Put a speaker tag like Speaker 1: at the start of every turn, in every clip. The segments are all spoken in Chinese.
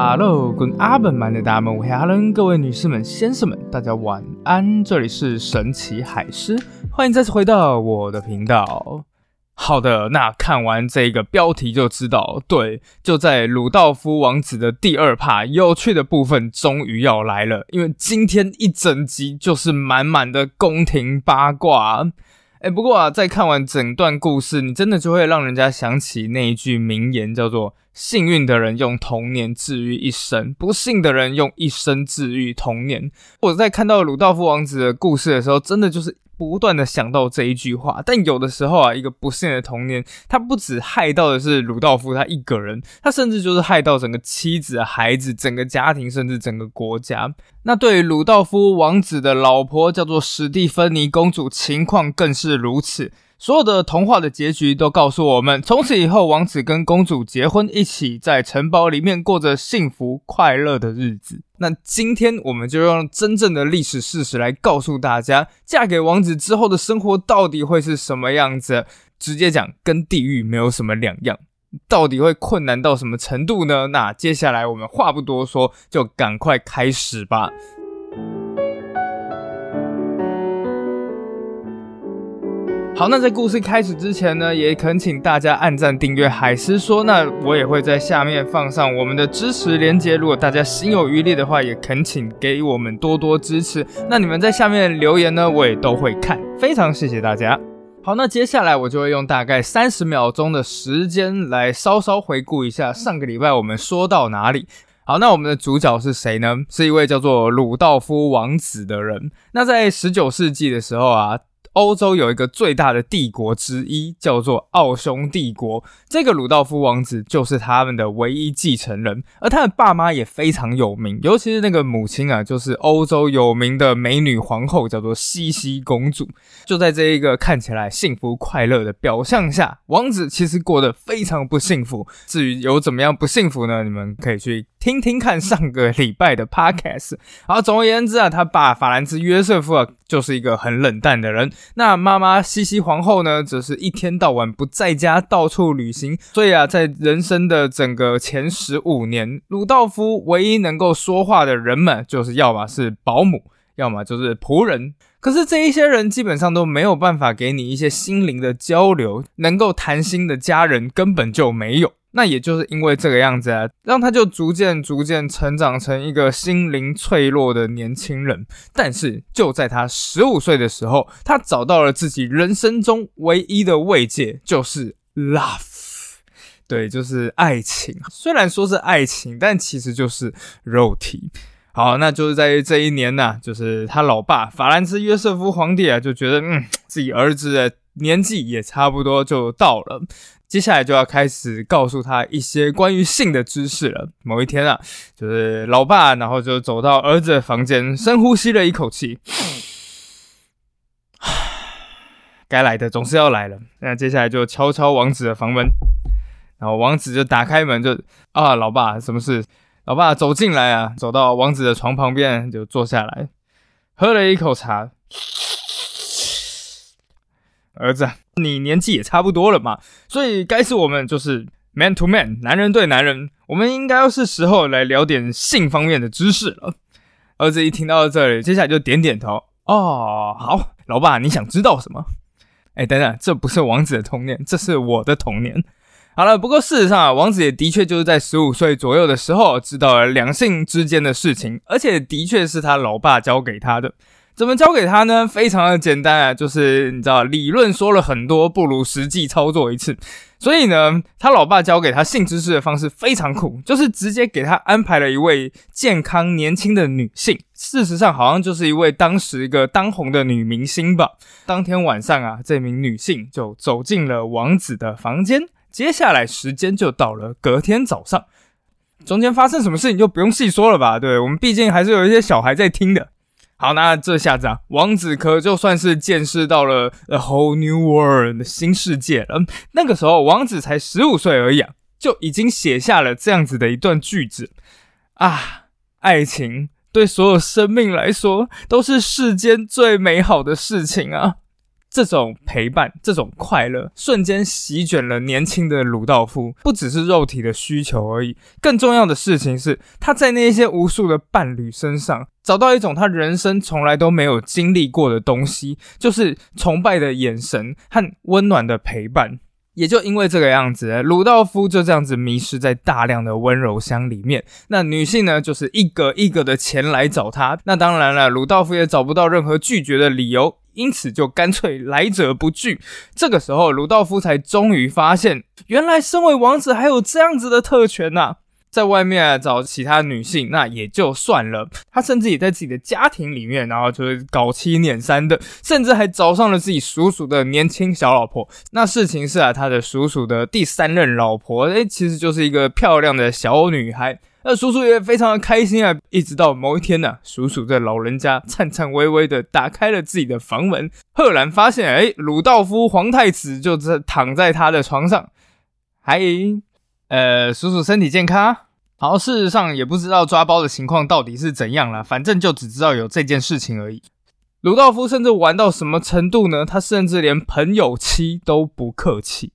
Speaker 1: 哈喽，跟阿本们的大们，我是阿伦，各位女士们、先生们，大家晚安。这里是神奇海狮，欢迎再次回到我的频道。好的，那看完这个标题就知道，对，就在鲁道夫王子的第二趴，有趣的部分终于要来了，因为今天一整集就是满满的宫廷八卦。哎，不过啊，在看完整段故事，你真的就会让人家想起那一句名言，叫做“幸运的人用童年治愈一生，不幸的人用一生治愈童年”。我在看到鲁道夫王子的故事的时候，真的就是。不断的想到这一句话，但有的时候啊，一个不幸的童年，他不止害到的是鲁道夫他一个人，他甚至就是害到整个妻子、孩子、整个家庭，甚至整个国家。那对于鲁道夫王子的老婆叫做史蒂芬妮公主，情况更是如此。所有的童话的结局都告诉我们，从此以后，王子跟公主结婚，一起在城堡里面过着幸福快乐的日子。那今天我们就用真正的历史事实来告诉大家，嫁给王子之后的生活到底会是什么样子？直接讲，跟地狱没有什么两样。到底会困难到什么程度呢？那接下来我们话不多说，就赶快开始吧。好，那在故事开始之前呢，也恳请大家按赞、订阅海狮说。那我也会在下面放上我们的支持链接，如果大家心有余力的话，也恳请给我们多多支持。那你们在下面留言呢，我也都会看，非常谢谢大家。好，那接下来我就会用大概三十秒钟的时间来稍稍回顾一下上个礼拜我们说到哪里。好，那我们的主角是谁呢？是一位叫做鲁道夫王子的人。那在十九世纪的时候啊。欧洲有一个最大的帝国之一，叫做奥匈帝国。这个鲁道夫王子就是他们的唯一继承人，而他的爸妈也非常有名，尤其是那个母亲啊，就是欧洲有名的美女皇后，叫做茜茜公主。就在这一个看起来幸福快乐的表象下，王子其实过得非常不幸福。至于有怎么样不幸福呢？你们可以去听听看上个礼拜的 podcast。好，总而言之啊，他爸法兰兹约瑟夫啊，就是一个很冷淡的人。那妈妈西西皇后呢，则是一天到晚不在家，到处旅行。所以啊，在人生的整个前十五年，鲁道夫唯一能够说话的人们，就是要么是保姆，要么就是仆人。可是这一些人基本上都没有办法给你一些心灵的交流，能够谈心的家人根本就没有。那也就是因为这个样子啊，让他就逐渐逐渐成长成一个心灵脆弱的年轻人。但是就在他十五岁的时候，他找到了自己人生中唯一的慰藉，就是 love，对，就是爱情。虽然说是爱情，但其实就是肉体。好，那就是在这一年呢，就是他老爸法兰兹约瑟夫皇帝啊，就觉得嗯，自己儿子年纪也差不多就到了。接下来就要开始告诉他一些关于性的知识了。某一天啊，就是老爸，然后就走到儿子的房间，深呼吸了一口气，该来的总是要来了。那接下来就敲敲王子的房门，然后王子就打开门，就啊，老爸，什么事？老爸走进来啊，走到王子的床旁边就坐下来，喝了一口茶。儿子，你年纪也差不多了嘛，所以该是我们就是 man to man，男人对男人，我们应该要是时候来聊点性方面的知识了。儿子一听到这里，接下来就点点头。哦，好，老爸，你想知道什么？哎，等等，这不是王子的童年，这是我的童年。好了，不过事实上啊，王子也的确就是在十五岁左右的时候知道了两性之间的事情，而且的确是他老爸教给他的。怎么教给他呢？非常的简单啊，就是你知道，理论说了很多，不如实际操作一次。所以呢，他老爸教给他性知识的方式非常酷，就是直接给他安排了一位健康年轻的女性。事实上，好像就是一位当时一个当红的女明星吧。当天晚上啊，这名女性就走进了王子的房间。接下来时间就到了隔天早上，中间发生什么事情就不用细说了吧？对我们毕竟还是有一些小孩在听的。好，那这下子啊，王子可就算是见识到了 a whole new world 的新世界了。那个时候，王子才十五岁而已啊，就已经写下了这样子的一段句子啊：爱情对所有生命来说都是世间最美好的事情啊！这种陪伴，这种快乐，瞬间席卷了年轻的鲁道夫。不只是肉体的需求而已，更重要的事情是，他在那些无数的伴侣身上找到一种他人生从来都没有经历过的东西，就是崇拜的眼神和温暖的陪伴。也就因为这个样子，鲁道夫就这样子迷失在大量的温柔乡里面。那女性呢，就是一个一个的前来找他。那当然了，鲁道夫也找不到任何拒绝的理由。因此就干脆来者不拒。这个时候，鲁道夫才终于发现，原来身为王子还有这样子的特权呐！在外面找其他女性那也就算了，他甚至也在自己的家庭里面，然后就是搞七撵三的，甚至还找上了自己叔叔的年轻小老婆。那事情是啊，他的叔叔的第三任老婆，诶，其实就是一个漂亮的小女孩。那叔叔也非常的开心啊，一直到某一天呢，叔叔在老人家颤颤巍巍的打开了自己的房门，赫然发现，哎，鲁道夫皇太子就在躺在他的床上。还，呃，叔叔身体健康。好，事实上也不知道抓包的情况到底是怎样了，反正就只知道有这件事情而已。鲁道夫甚至玩到什么程度呢？他甚至连朋友妻都不客气。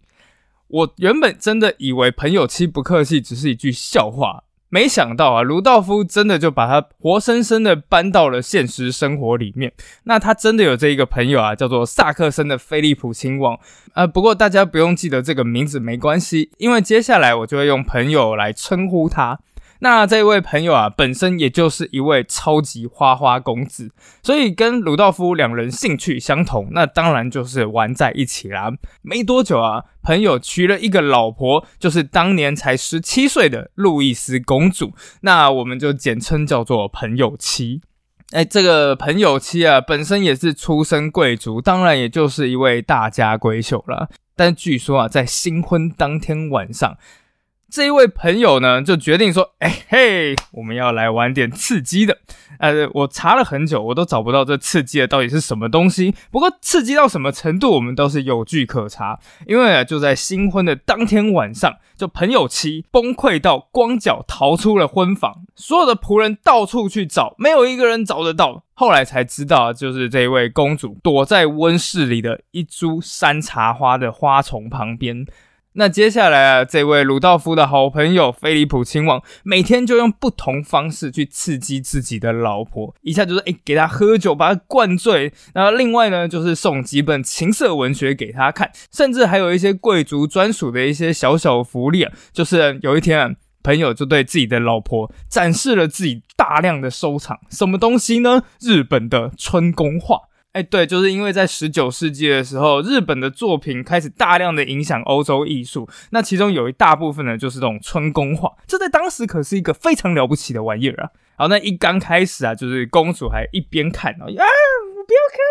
Speaker 1: 我原本真的以为朋友妻不客气只是一句笑话。没想到啊，卢道夫真的就把他活生生的搬到了现实生活里面。那他真的有这一个朋友啊，叫做萨克森的菲利普亲王。呃，不过大家不用记得这个名字没关系，因为接下来我就会用朋友来称呼他。那这位朋友啊，本身也就是一位超级花花公子，所以跟鲁道夫两人兴趣相同，那当然就是玩在一起啦。没多久啊，朋友娶了一个老婆，就是当年才十七岁的路易斯公主，那我们就简称叫做朋友妻。哎，这个朋友妻啊，本身也是出身贵族，当然也就是一位大家闺秀了。但据说啊，在新婚当天晚上。这一位朋友呢，就决定说：“哎嘿，我们要来玩点刺激的。”呃，我查了很久，我都找不到这刺激的到底是什么东西。不过刺激到什么程度，我们都是有据可查。因为啊就在新婚的当天晚上，就朋友妻崩溃到光脚逃出了婚房，所有的仆人到处去找，没有一个人找得到。后来才知道，就是这位公主躲在温室里的一株山茶花的花丛旁边。那接下来啊，这位鲁道夫的好朋友菲利普亲王每天就用不同方式去刺激自己的老婆，一下就是哎给他喝酒把他灌醉，然后另外呢就是送几本情色文学给他看，甚至还有一些贵族专属的一些小小福利啊，就是有一天啊，朋友就对自己的老婆展示了自己大量的收藏，什么东西呢？日本的春宫画。哎，对，就是因为在十九世纪的时候，日本的作品开始大量的影响欧洲艺术，那其中有一大部分呢，就是这种春宫画，这在当时可是一个非常了不起的玩意儿啊。好，那一刚开始啊，就是公主还一边看啊，我不要看，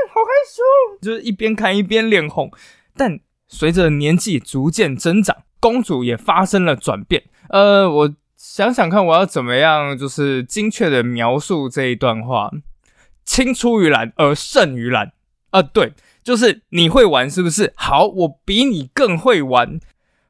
Speaker 1: 好害羞，就是一边看一边脸红。但随着年纪逐渐增长，公主也发生了转变。呃，我想想看，我要怎么样，就是精确的描述这一段话。青出于蓝而胜于蓝啊，对，就是你会玩是不是？好，我比你更会玩。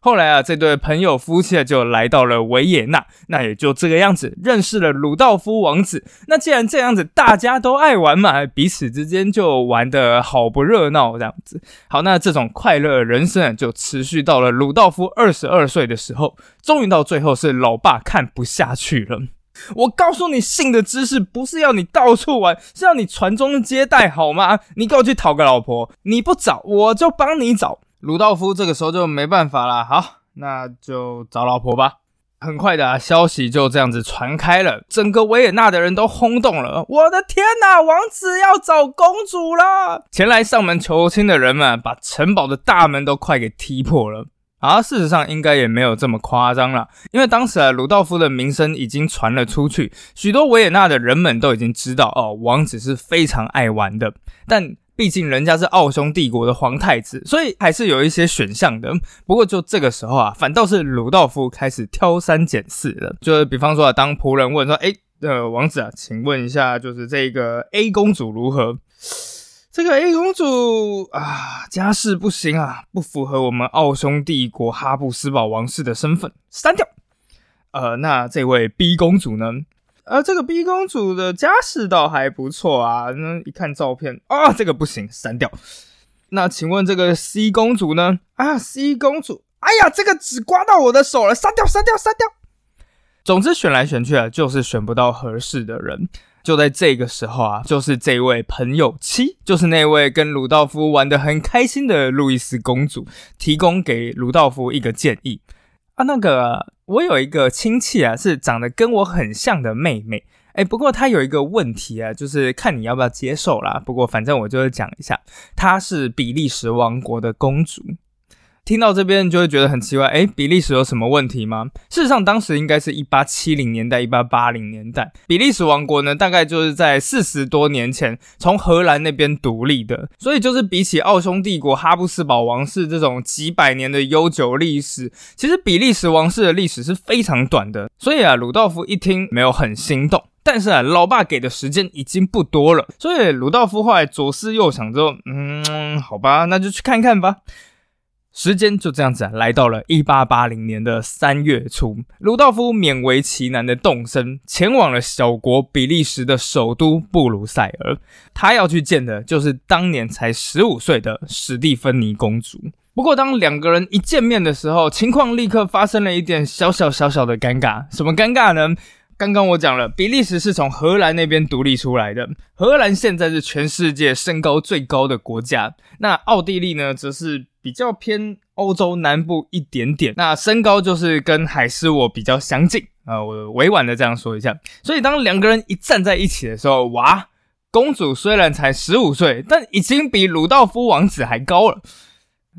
Speaker 1: 后来啊，这对朋友夫妻啊就来到了维也纳，那也就这个样子认识了鲁道夫王子。那既然这样子，大家都爱玩嘛，彼此之间就玩的好不热闹这样子。好，那这种快乐人生就持续到了鲁道夫二十二岁的时候，终于到最后是老爸看不下去了。我告诉你，性的知识不是要你到处玩，是要你传宗接代，好吗？你给我去讨个老婆，你不找我就帮你找。鲁道夫这个时候就没办法了，好，那就找老婆吧。很快的消息就这样子传开了，整个维也纳的人都轰动了。我的天哪，王子要找公主了！前来上门求亲的人们把城堡的大门都快给踢破了。而事实上，应该也没有这么夸张了，因为当时啊，鲁道夫的名声已经传了出去，许多维也纳的人们都已经知道哦，王子是非常爱玩的。但毕竟人家是奥匈帝国的皇太子，所以还是有一些选项的。不过就这个时候啊，反倒是鲁道夫开始挑三拣四了。就是比方说啊，当仆人问说：“哎，呃，王子啊，请问一下，就是这个 A 公主如何？”这个 A 公主啊，家世不行啊，不符合我们奥匈帝国哈布斯堡王室的身份，删掉。呃，那这位 B 公主呢？呃，这个 B 公主的家世倒还不错啊。那一看照片啊，这个不行，删掉。那请问这个 C 公主呢？啊，C 公主，哎呀，这个纸刮到我的手了，删掉，删掉，删掉。总之选来选去啊，就是选不到合适的人。就在这个时候啊，就是这位朋友妻，就是那位跟鲁道夫玩得很开心的路易斯公主，提供给鲁道夫一个建议啊。那个，我有一个亲戚啊，是长得跟我很像的妹妹，哎，不过她有一个问题啊，就是看你要不要接受啦。不过反正我就是讲一下，她是比利时王国的公主。听到这边就会觉得很奇怪，诶，比利时有什么问题吗？事实上，当时应该是一八七零年代、一八八零年代，比利时王国呢，大概就是在四十多年前从荷兰那边独立的，所以就是比起奥匈帝国、哈布斯堡王室这种几百年的悠久历史，其实比利时王室的历史是非常短的。所以啊，鲁道夫一听没有很心动，但是啊，老爸给的时间已经不多了，所以鲁道夫后来左思右想之后，嗯，好吧，那就去看看吧。时间就这样子来到了一八八零年的三月初，鲁道夫勉为其难的动身，前往了小国比利时的首都布鲁塞尔。他要去见的就是当年才十五岁的史蒂芬妮公主。不过，当两个人一见面的时候，情况立刻发生了一点小小小小的尴尬。什么尴尬呢？刚刚我讲了，比利时是从荷兰那边独立出来的，荷兰现在是全世界身高最高的国家。那奥地利呢，则是。比较偏欧洲南部一点点，那身高就是跟海狮我比较相近啊，我委婉的这样说一下。所以当两个人一站在一起的时候，哇，公主虽然才十五岁，但已经比鲁道夫王子还高了。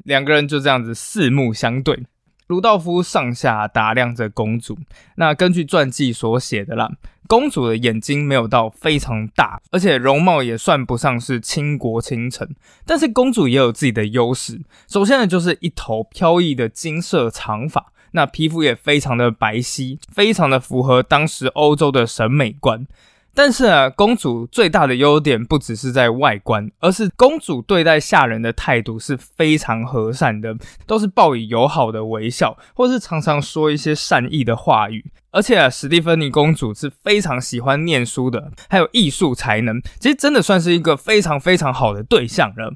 Speaker 1: 两个人就这样子四目相对。鲁道夫上下打量着公主，那根据传记所写的啦，公主的眼睛没有到非常大，而且容貌也算不上是倾国倾城。但是公主也有自己的优势，首先呢就是一头飘逸的金色长发，那皮肤也非常的白皙，非常的符合当时欧洲的审美观。但是啊，公主最大的优点不只是在外观，而是公主对待下人的态度是非常和善的，都是报以友好的微笑，或是常常说一些善意的话语。而且啊，史蒂芬妮公主是非常喜欢念书的，还有艺术才能，其实真的算是一个非常非常好的对象了。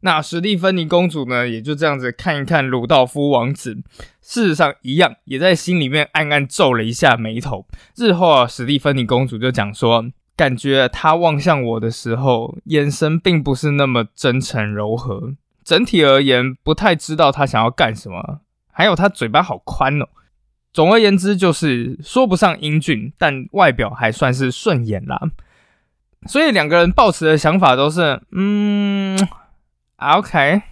Speaker 1: 那史蒂芬妮公主呢，也就这样子看一看鲁道夫王子，事实上一样，也在心里面暗暗皱了一下眉头。日后啊，史蒂芬妮公主就讲说，感觉他望向我的时候，眼神并不是那么真诚柔和，整体而言不太知道他想要干什么。还有他嘴巴好宽哦。总而言之，就是说不上英俊，但外表还算是顺眼啦。所以两个人抱持的想法都是，嗯。OK，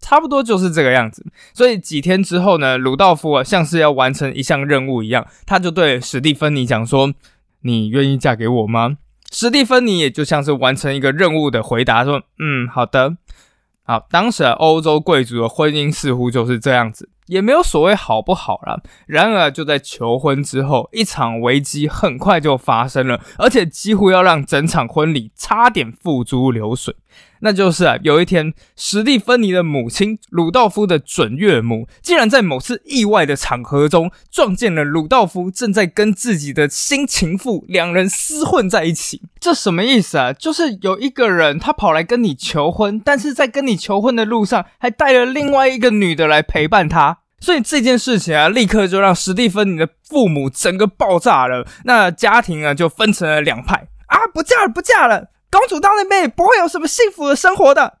Speaker 1: 差不多就是这个样子。所以几天之后呢，鲁道夫啊，像是要完成一项任务一样，他就对史蒂芬妮讲说：“你愿意嫁给我吗？”史蒂芬妮也就像是完成一个任务的回答说：“嗯，好的。”好，当时欧洲贵族的婚姻似乎就是这样子。也没有所谓好不好啦。然而就在求婚之后，一场危机很快就发生了，而且几乎要让整场婚礼差点付诸流水。那就是啊，有一天，史蒂芬妮的母亲鲁道夫的准岳母，竟然在某次意外的场合中撞见了鲁道夫正在跟自己的新情妇两人厮混在一起。这什么意思啊？就是有一个人他跑来跟你求婚，但是在跟你求婚的路上还带了另外一个女的来陪伴他。所以这件事情啊，立刻就让史蒂芬妮的父母整个爆炸了。那家庭啊，就分成了两派啊，不嫁了，不嫁了。公主到那边也不会有什么幸福的生活的。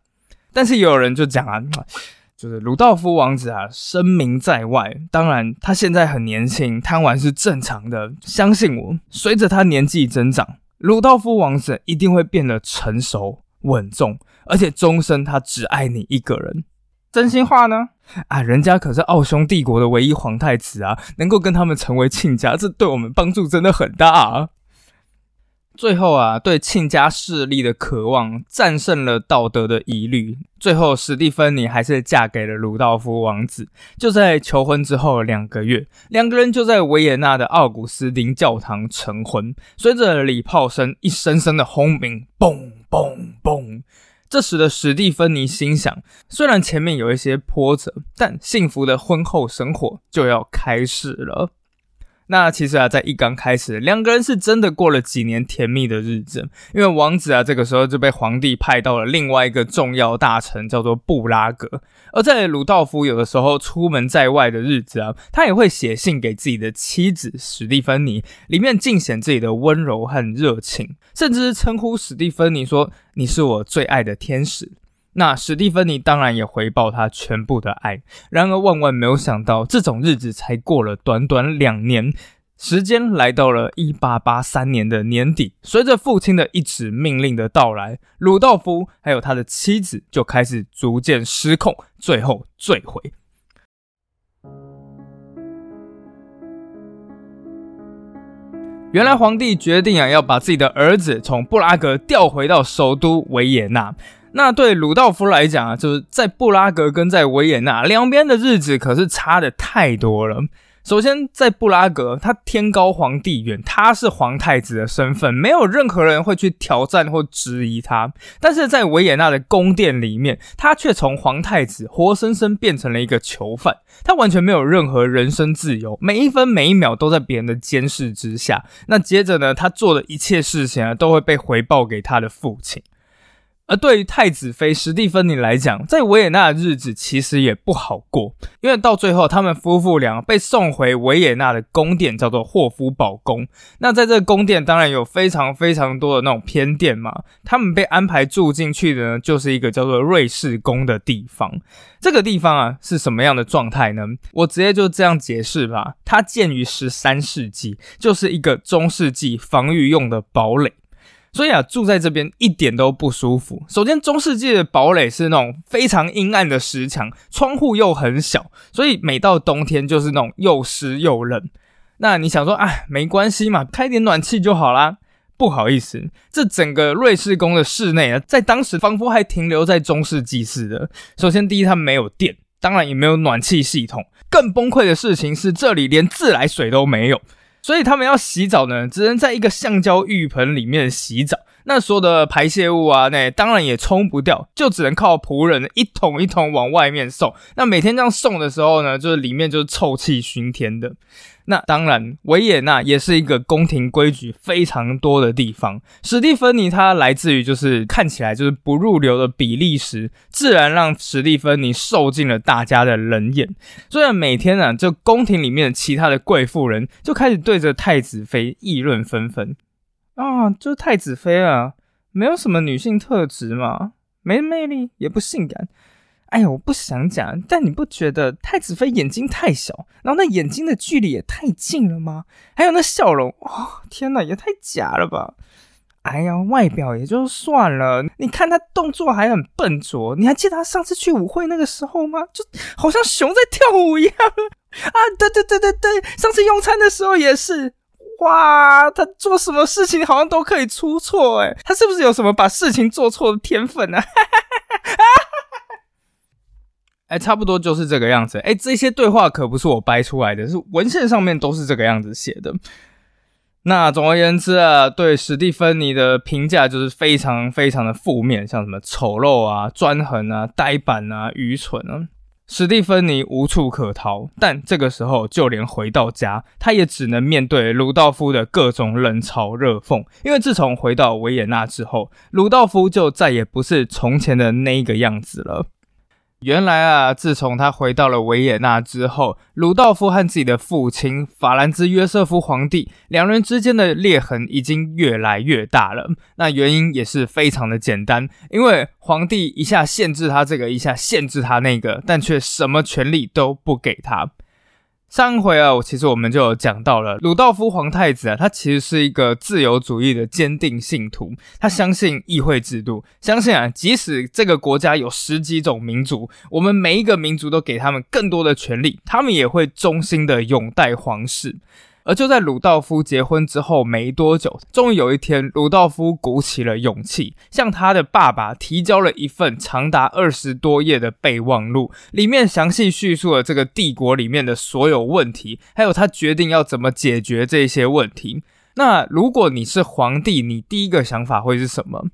Speaker 1: 但是有人就讲啊，就是鲁道夫王子啊，声名在外。当然，他现在很年轻，贪玩是正常的。相信我，随着他年纪增长，鲁道夫王子一定会变得成熟稳重，而且终身他只爱你一个人。真心话呢？啊，人家可是奥匈帝国的唯一皇太子啊，能够跟他们成为亲家，这对我们帮助真的很大啊。最后啊，对亲家势力的渴望战胜了道德的疑虑，最后史蒂芬妮还是嫁给了鲁道夫王子。就在求婚之后两个月，两个人就在维也纳的奥古斯丁教堂成婚。随着礼炮声一声声的轰鸣，嘣嘣嘣。这时的史蒂芬妮心想：虽然前面有一些波折，但幸福的婚后生活就要开始了。那其实啊，在一刚开始，两个人是真的过了几年甜蜜的日子。因为王子啊，这个时候就被皇帝派到了另外一个重要大臣，叫做布拉格。而在鲁道夫有的时候出门在外的日子啊，他也会写信给自己的妻子史蒂芬妮，里面尽显自己的温柔和热情，甚至是称呼史蒂芬妮说：“你是我最爱的天使。”那史蒂芬妮当然也回报他全部的爱。然而万万没有想到，这种日子才过了短短两年，时间来到了一八八三年的年底。随着父亲的一纸命令的到来，鲁道夫还有他的妻子就开始逐渐失控，最后坠毁。原来皇帝决定啊，要把自己的儿子从布拉格调回到首都维也纳。那对鲁道夫来讲啊，就是在布拉格跟在维也纳两边的日子可是差的太多了。首先，在布拉格，他天高皇帝远，他是皇太子的身份，没有任何人会去挑战或质疑他。但是在维也纳的宫殿里面，他却从皇太子活生生变成了一个囚犯，他完全没有任何人身自由，每一分每一秒都在别人的监视之下。那接着呢，他做的一切事情啊，都会被回报给他的父亲。而对于太子妃史蒂芬妮来讲，在维也纳的日子其实也不好过，因为到最后，他们夫妇俩被送回维也纳的宫殿，叫做霍夫堡宫。那在这个宫殿，当然有非常非常多的那种偏殿嘛。他们被安排住进去的呢，就是一个叫做瑞士宫的地方。这个地方啊，是什么样的状态呢？我直接就这样解释吧。它建于十三世纪，就是一个中世纪防御用的堡垒。所以啊，住在这边一点都不舒服。首先，中世纪的堡垒是那种非常阴暗的石墙，窗户又很小，所以每到冬天就是那种又湿又冷。那你想说，哎，没关系嘛，开点暖气就好啦。不好意思，这整个瑞士宫的室内啊，在当时仿佛还停留在中世纪似的。首先，第一，它没有电，当然也没有暖气系统。更崩溃的事情是，这里连自来水都没有。所以他们要洗澡呢，只能在一个橡胶浴盆里面洗澡。那所有的排泄物啊，那当然也冲不掉，就只能靠仆人一桶一桶往外面送。那每天这样送的时候呢，就是里面就是臭气熏天的。那当然，维也纳也是一个宫廷规矩非常多的地方。史蒂芬妮她来自于就是看起来就是不入流的比利时，自然让史蒂芬妮受尽了大家的冷眼。所以每天呢，就宫廷里面的其他的贵妇人就开始对着太子妃议论纷纷。啊，就太子妃啊，没有什么女性特质嘛，没魅力，也不性感。哎呀，我不想讲，但你不觉得太子妃眼睛太小，然后那眼睛的距离也太近了吗？还有那笑容，哇，天哪，也太假了吧！哎呀，外表也就算了，你看他动作还很笨拙。你还记得他上次去舞会那个时候吗？就好像熊在跳舞一样啊！对对对对对，上次用餐的时候也是。哇，他做什么事情好像都可以出错哎，他是不是有什么把事情做错的天分呢？哎，差不多就是这个样子。哎，这些对话可不是我掰出来的，是文献上面都是这个样子写的。那总而言之啊，对史蒂芬妮的评价就是非常非常的负面，像什么丑陋啊、专横啊、呆板啊、愚蠢啊。史蒂芬妮无处可逃，但这个时候，就连回到家，她也只能面对鲁道夫的各种冷嘲热讽。因为自从回到维也纳之后，鲁道夫就再也不是从前的那一个样子了。原来啊，自从他回到了维也纳之后，鲁道夫和自己的父亲法兰兹约瑟夫皇帝两人之间的裂痕已经越来越大了。那原因也是非常的简单，因为皇帝一下限制他这个，一下限制他那个，但却什么权利都不给他。上回啊，其实我们就有讲到了，鲁道夫皇太子啊，他其实是一个自由主义的坚定信徒，他相信议会制度，相信啊，即使这个国家有十几种民族，我们每一个民族都给他们更多的权利，他们也会忠心的拥戴皇室。而就在鲁道夫结婚之后没多久，终于有一天，鲁道夫鼓起了勇气，向他的爸爸提交了一份长达二十多页的备忘录，里面详细叙述了这个帝国里面的所有问题，还有他决定要怎么解决这些问题。那如果你是皇帝，你第一个想法会是什么？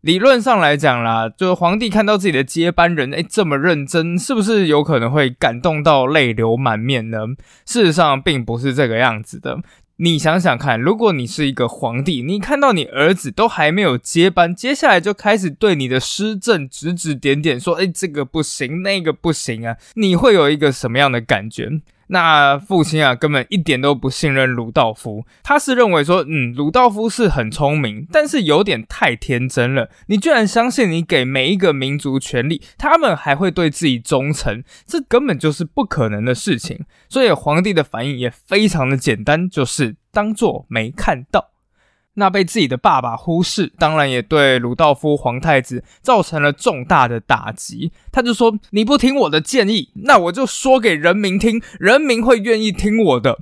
Speaker 1: 理论上来讲啦，就是皇帝看到自己的接班人哎这么认真，是不是有可能会感动到泪流满面呢？事实上并不是这个样子的。你想想看，如果你是一个皇帝，你看到你儿子都还没有接班，接下来就开始对你的施政指指点点，说：“哎，这个不行，那个不行啊！”你会有一个什么样的感觉？那父亲啊，根本一点都不信任鲁道夫。他是认为说，嗯，鲁道夫是很聪明，但是有点太天真了。你居然相信你给每一个民族权利，他们还会对自己忠诚，这根本就是不可能的事情。所以皇帝的反应也非常的简单，就是当做没看到。那被自己的爸爸忽视，当然也对鲁道夫皇太子造成了重大的打击。他就说：“你不听我的建议，那我就说给人民听，人民会愿意听我的。”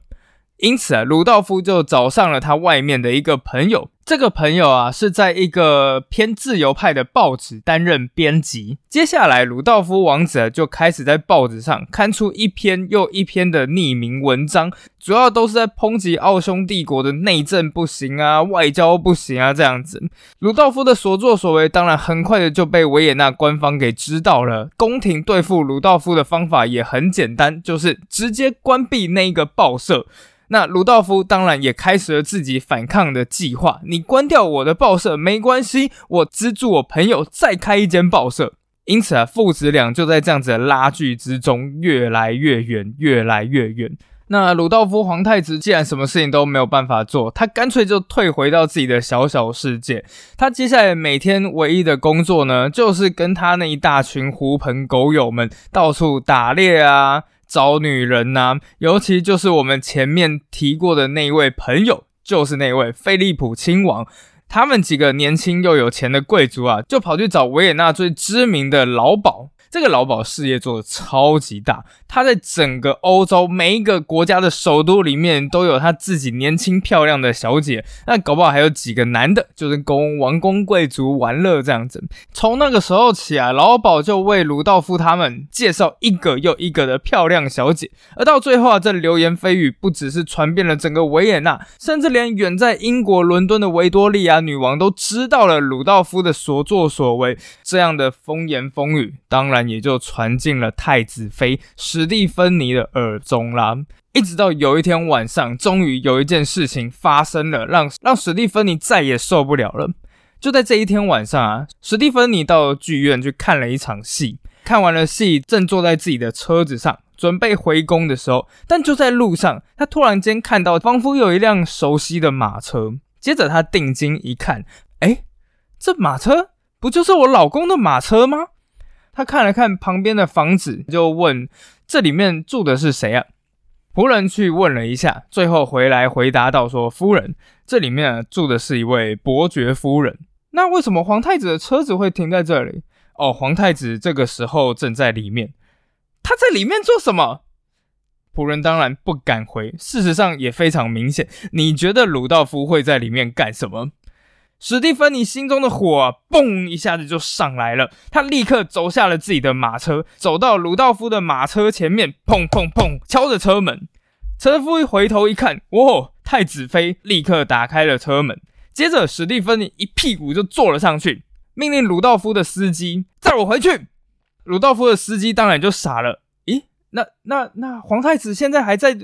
Speaker 1: 因此啊，鲁道夫就找上了他外面的一个朋友。这个朋友啊，是在一个偏自由派的报纸担任编辑。接下来，鲁道夫王子就开始在报纸上刊出一篇又一篇的匿名文章，主要都是在抨击奥匈帝国的内政不行啊，外交不行啊这样子。鲁道夫的所作所为，当然很快的就被维也纳官方给知道了。宫廷对付鲁道夫的方法也很简单，就是直接关闭那一个报社。那鲁道夫当然也开始了自己反抗的计划。你关掉我的报社没关系，我资助我朋友再开一间报社。因此啊，父子俩就在这样子的拉锯之中越来越远，越来越远。那鲁道夫皇太子既然什么事情都没有办法做，他干脆就退回到自己的小小世界。他接下来每天唯一的工作呢，就是跟他那一大群狐朋狗友们到处打猎啊。找女人呐，尤其就是我们前面提过的那一位朋友，就是那位菲利普亲王。他们几个年轻又有钱的贵族啊，就跑去找维也纳最知名的老鸨。这个老鸨事业做的超级大，他在整个欧洲每一个国家的首都里面都有他自己年轻漂亮的小姐，那搞不好还有几个男的，就是供王公贵族玩乐这样子。从那个时候起啊，老鸨就为鲁道夫他们介绍一个又一个的漂亮小姐，而到最后啊，这流言蜚语不只是传遍了整个维也纳，甚至连远在英国伦敦的维多利亚女王都知道了鲁道夫的所作所为。这样的风言风语，当然。也就传进了太子妃史蒂芬妮的耳中啦。一直到有一天晚上，终于有一件事情发生了，让让史蒂芬妮再也受不了了。就在这一天晚上啊，史蒂芬妮到剧院去看了一场戏，看完了戏，正坐在自己的车子上准备回宫的时候，但就在路上，他突然间看到仿佛有一辆熟悉的马车。接着他定睛一看，哎，这马车不就是我老公的马车吗？他看了看旁边的房子，就问：“这里面住的是谁啊？”仆人去问了一下，最后回来回答道：“说夫人，这里面住的是一位伯爵夫人。那为什么皇太子的车子会停在这里？哦，皇太子这个时候正在里面。他在里面做什么？”仆人当然不敢回。事实上也非常明显。你觉得鲁道夫会在里面干什么？史蒂芬妮心中的火啊嘣一下子就上来了，他立刻走下了自己的马车，走到鲁道夫的马车前面，砰砰砰敲着车门。车夫一回头一看，哇，太子妃立刻打开了车门。接着，史蒂芬妮一屁股就坐了上去，命令鲁道夫的司机载我回去。鲁道夫的司机当然就傻了，咦，那那那皇太子现在还在？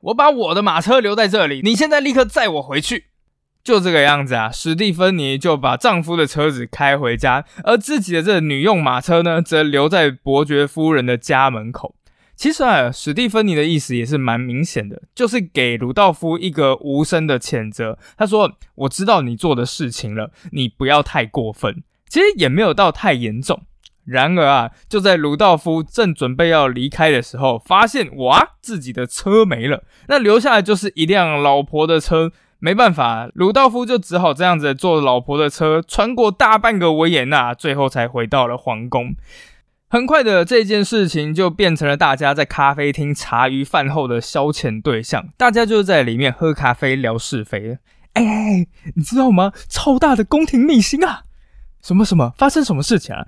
Speaker 1: 我把我的马车留在这里，你现在立刻载我回去。就这个样子啊，史蒂芬妮就把丈夫的车子开回家，而自己的这女用马车呢，则留在伯爵夫人的家门口。其实啊，史蒂芬妮的意思也是蛮明显的，就是给鲁道夫一个无声的谴责。他说：“我知道你做的事情了，你不要太过分。”其实也没有到太严重。然而啊，就在鲁道夫正准备要离开的时候，发现哇，自己的车没了，那留下来就是一辆老婆的车。没办法，鲁道夫就只好这样子坐老婆的车，穿过大半个维也纳，最后才回到了皇宫。很快的，这件事情就变成了大家在咖啡厅茶余饭后的消遣对象，大家就在里面喝咖啡聊是非。哎，你知道吗？超大的宫廷秘辛啊！什么什么？发生什么事情啊？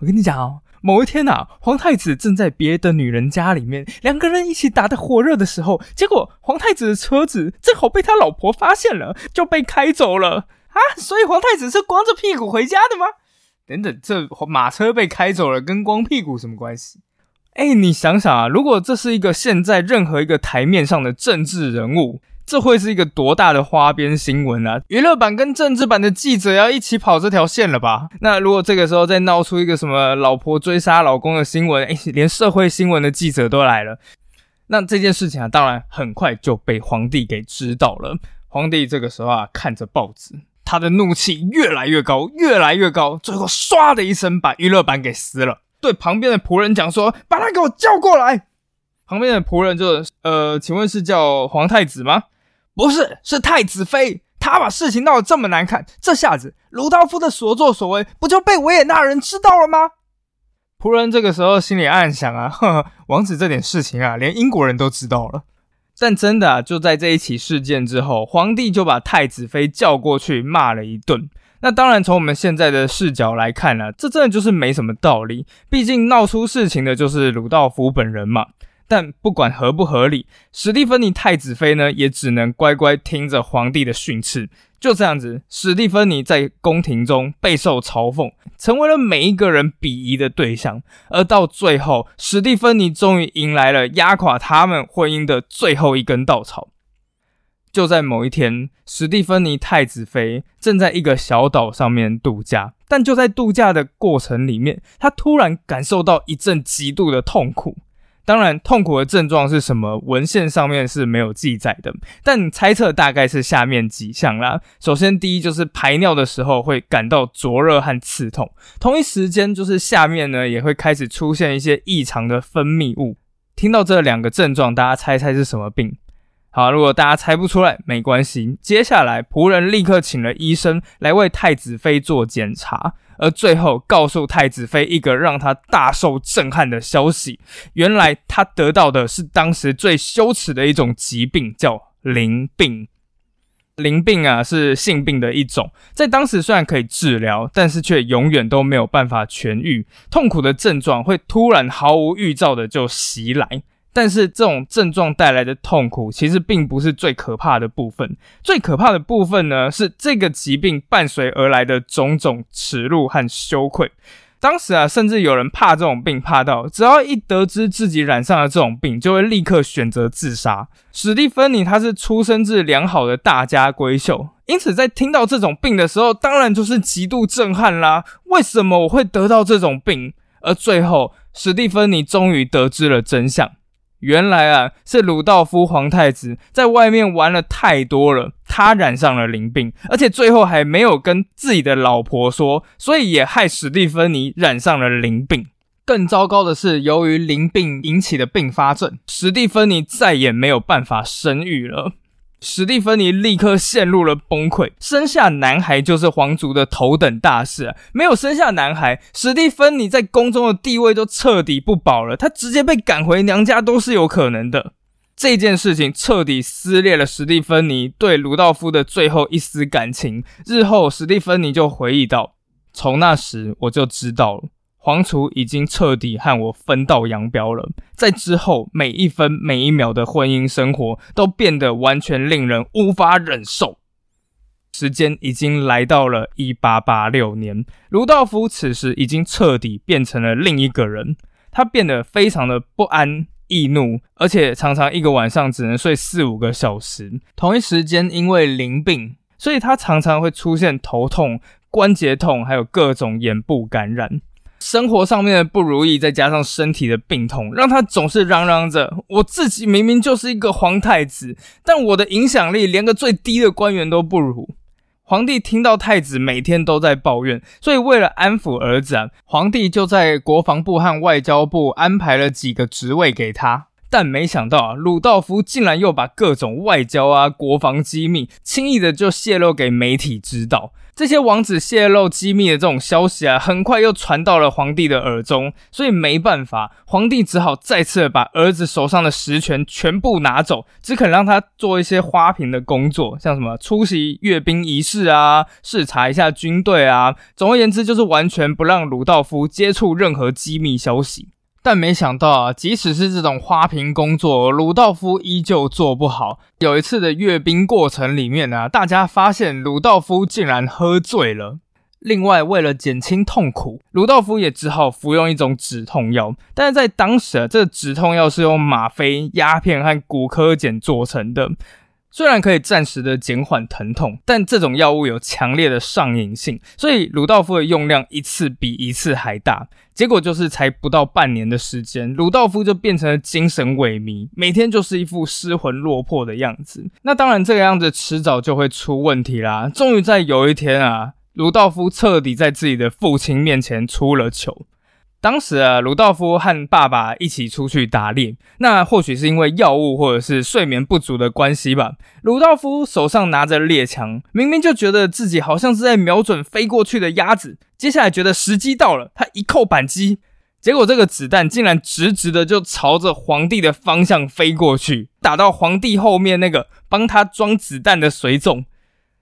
Speaker 1: 我跟你讲哦。某一天呐，皇太子正在别的女人家里面，两个人一起打得火热的时候，结果皇太子的车子正好被他老婆发现了，就被开走了。啊，所以皇太子是光着屁股回家的吗？等等，这马车被开走了，跟光屁股什么关系？哎，你想想啊，如果这是一个现在任何一个台面上的政治人物，这会是一个多大的花边新闻啊！娱乐版跟政治版的记者要一起跑这条线了吧？那如果这个时候再闹出一个什么老婆追杀老公的新闻，哎，连社会新闻的记者都来了，那这件事情啊，当然很快就被皇帝给知道了。皇帝这个时候啊，看着报纸，他的怒气越来越高，越来越高，最后唰的一声把娱乐版给撕了。对旁边的仆人讲说：“把他给我叫过来。”旁边的仆人就呃，请问是叫皇太子吗？不是，是太子妃。他把事情闹得这么难看，这下子鲁道夫的所作所为不就被维也纳人知道了吗？仆人这个时候心里暗想啊，呵呵，王子这点事情啊，连英国人都知道了。但真的，就在这一起事件之后，皇帝就把太子妃叫过去骂了一顿。那当然，从我们现在的视角来看呢，这真的就是没什么道理。毕竟闹出事情的就是鲁道夫本人嘛。但不管合不合理，史蒂芬妮太子妃呢，也只能乖乖听着皇帝的训斥。就这样子，史蒂芬妮在宫廷中备受嘲讽，成为了每一个人鄙夷的对象。而到最后，史蒂芬妮终于迎来了压垮他们婚姻的最后一根稻草。就在某一天，史蒂芬妮太子妃正在一个小岛上面度假，但就在度假的过程里面，她突然感受到一阵极度的痛苦。当然，痛苦的症状是什么？文献上面是没有记载的，但猜测大概是下面几项啦。首先，第一就是排尿的时候会感到灼热和刺痛，同一时间就是下面呢也会开始出现一些异常的分泌物。听到这两个症状，大家猜猜是什么病？好，如果大家猜不出来，没关系。接下来，仆人立刻请了医生来为太子妃做检查，而最后告诉太子妃一个让她大受震撼的消息：原来她得到的是当时最羞耻的一种疾病，叫淋病。淋病啊，是性病的一种，在当时虽然可以治疗，但是却永远都没有办法痊愈。痛苦的症状会突然毫无预兆的就袭来。但是这种症状带来的痛苦，其实并不是最可怕的部分。最可怕的部分呢，是这个疾病伴随而来的种种耻辱和羞愧。当时啊，甚至有人怕这种病，怕到只要一得知自己染上了这种病，就会立刻选择自杀。史蒂芬妮她是出生自良好的大家闺秀，因此在听到这种病的时候，当然就是极度震撼啦。为什么我会得到这种病？而最后，史蒂芬妮终于得知了真相。原来啊，是鲁道夫皇太子在外面玩了太多了，他染上了淋病，而且最后还没有跟自己的老婆说，所以也害史蒂芬妮染上了淋病。更糟糕的是，由于淋病引起的并发症，史蒂芬妮再也没有办法生育了。史蒂芬妮立刻陷入了崩溃，生下男孩就是皇族的头等大事啊，没有生下男孩，史蒂芬妮在宫中的地位都彻底不保了，她直接被赶回娘家都是有可能的。这件事情彻底撕裂了史蒂芬妮对鲁道夫的最后一丝感情。日后，史蒂芬妮就回忆到：“从那时我就知道了。”皇储已经彻底和我分道扬镳了，在之后每一分每一秒的婚姻生活都变得完全令人无法忍受。时间已经来到了一八八六年，卢道夫此时已经彻底变成了另一个人，他变得非常的不安、易怒，而且常常一个晚上只能睡四五个小时。同一时间，因为淋病，所以他常常会出现头痛、关节痛，还有各种眼部感染。生活上面的不如意，再加上身体的病痛，让他总是嚷嚷着：“我自己明明就是一个皇太子，但我的影响力连个最低的官员都不如。”皇帝听到太子每天都在抱怨，所以为了安抚儿子，啊，皇帝就在国防部和外交部安排了几个职位给他。但没想到啊，鲁道夫竟然又把各种外交啊、国防机密轻易的就泄露给媒体知道。这些王子泄露机密的这种消息啊，很快又传到了皇帝的耳中，所以没办法，皇帝只好再次把儿子手上的实权全部拿走，只肯让他做一些花瓶的工作，像什么出席阅兵仪式啊，视察一下军队啊。总而言之，就是完全不让鲁道夫接触任何机密消息。但没想到啊，即使是这种花瓶工作，鲁道夫依旧做不好。有一次的阅兵过程里面呢，大家发现鲁道夫竟然喝醉了。另外，为了减轻痛苦，鲁道夫也只好服用一种止痛药。但是在当时啊，这止痛药是用吗啡、鸦片和骨科碱做成的。虽然可以暂时的减缓疼痛，但这种药物有强烈的上瘾性，所以鲁道夫的用量一次比一次还大。结果就是才不到半年的时间，鲁道夫就变成了精神萎靡，每天就是一副失魂落魄的样子。那当然，这个样子迟早就会出问题啦。终于在有一天啊，鲁道夫彻底在自己的父亲面前出了糗。当时啊，鲁道夫和爸爸一起出去打猎。那或许是因为药物或者是睡眠不足的关系吧。鲁道夫手上拿着猎枪，明明就觉得自己好像是在瞄准飞过去的鸭子。接下来觉得时机到了，他一扣扳机，结果这个子弹竟然直直的就朝着皇帝的方向飞过去，打到皇帝后面那个帮他装子弹的随从。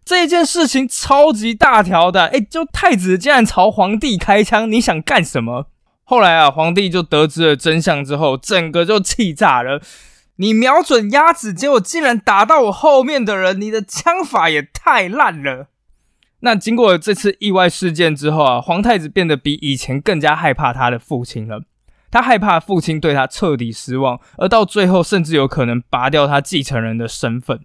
Speaker 1: 这件事情超级大条的，哎，就太子竟然朝皇帝开枪，你想干什么？后来啊，皇帝就得知了真相之后，整个就气炸了。你瞄准鸭子，结果竟然打到我后面的人，你的枪法也太烂了。那经过这次意外事件之后啊，皇太子变得比以前更加害怕他的父亲了。他害怕父亲对他彻底失望，而到最后甚至有可能拔掉他继承人的身份。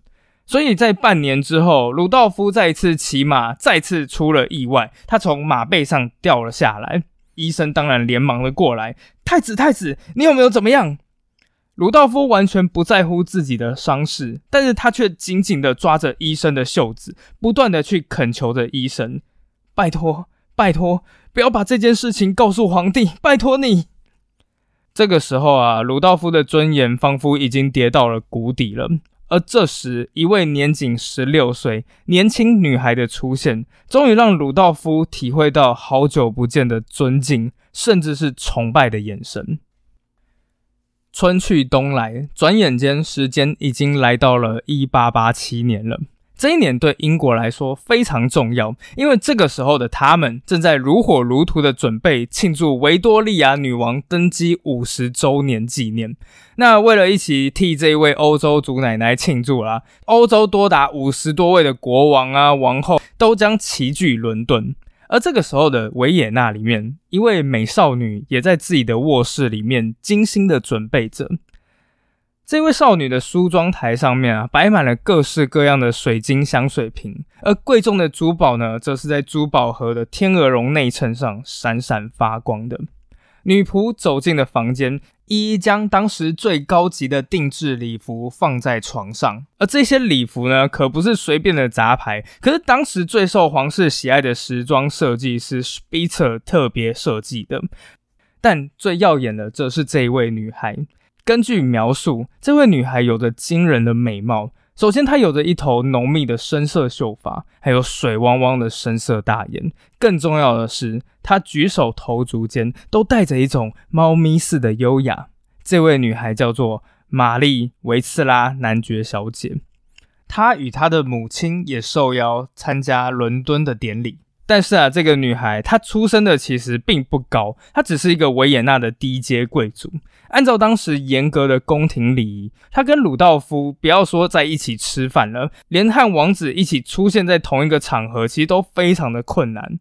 Speaker 1: 所以在半年之后，鲁道夫再一次骑马，再次出了意外，他从马背上掉了下来。医生当然连忙的过来，太子太子，你有没有怎么样？鲁道夫完全不在乎自己的伤势，但是他却紧紧的抓着医生的袖子，不断的去恳求着医生：“拜托，拜托，不要把这件事情告诉皇帝，拜托你。”这个时候啊，鲁道夫的尊严仿佛已经跌到了谷底了。而这时，一位年仅十六岁年轻女孩的出现，终于让鲁道夫体会到好久不见的尊敬，甚至是崇拜的眼神。春去冬来，转眼间，时间已经来到了一八八七年了。这一年对英国来说非常重要，因为这个时候的他们正在如火如荼的准备庆祝维多利亚女王登基五十周年纪念。那为了一起替这位欧洲祖奶奶庆祝啦，欧洲多达五十多位的国王啊、王后都将齐聚伦敦。而这个时候的维也纳里面，一位美少女也在自己的卧室里面精心的准备着。这位少女的梳妆台上面啊，摆满了各式各样的水晶香水瓶，而贵重的珠宝呢，则是在珠宝盒的天鹅绒内衬上闪闪发光的。女仆走进了房间，一一将当时最高级的定制礼服放在床上，而这些礼服呢，可不是随便的杂牌，可是当时最受皇室喜爱的时装设计师 Spitzer 特别设计的。但最耀眼的，则是这一位女孩。根据描述，这位女孩有着惊人的美貌。首先，她有着一头浓密的深色秀发，还有水汪汪的深色大眼。更重要的是，她举手投足间都带着一种猫咪似的优雅。这位女孩叫做玛丽维茨拉男爵小姐，她与她的母亲也受邀参加伦敦的典礼。但是啊，这个女孩她出生的其实并不高，她只是一个维也纳的低阶贵族。按照当时严格的宫廷礼仪，她跟鲁道夫不要说在一起吃饭了，连和王子一起出现在同一个场合，其实都非常的困难。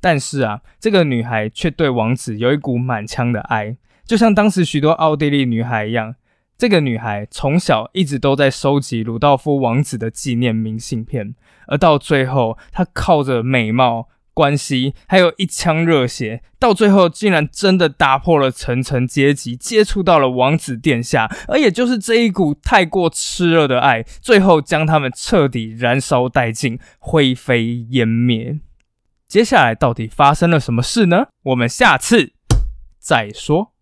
Speaker 1: 但是啊，这个女孩却对王子有一股满腔的爱，就像当时许多奥地利女孩一样。这个女孩从小一直都在收集鲁道夫王子的纪念明信片，而到最后，她靠着美貌、关系，还有一腔热血，到最后竟然真的打破了层层阶级，接触到了王子殿下。而也就是这一股太过炽热的爱，最后将他们彻底燃烧殆尽，灰飞烟灭。接下来到底发生了什么事呢？我们下次再说。